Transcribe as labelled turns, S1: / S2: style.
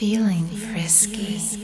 S1: feeling frisky.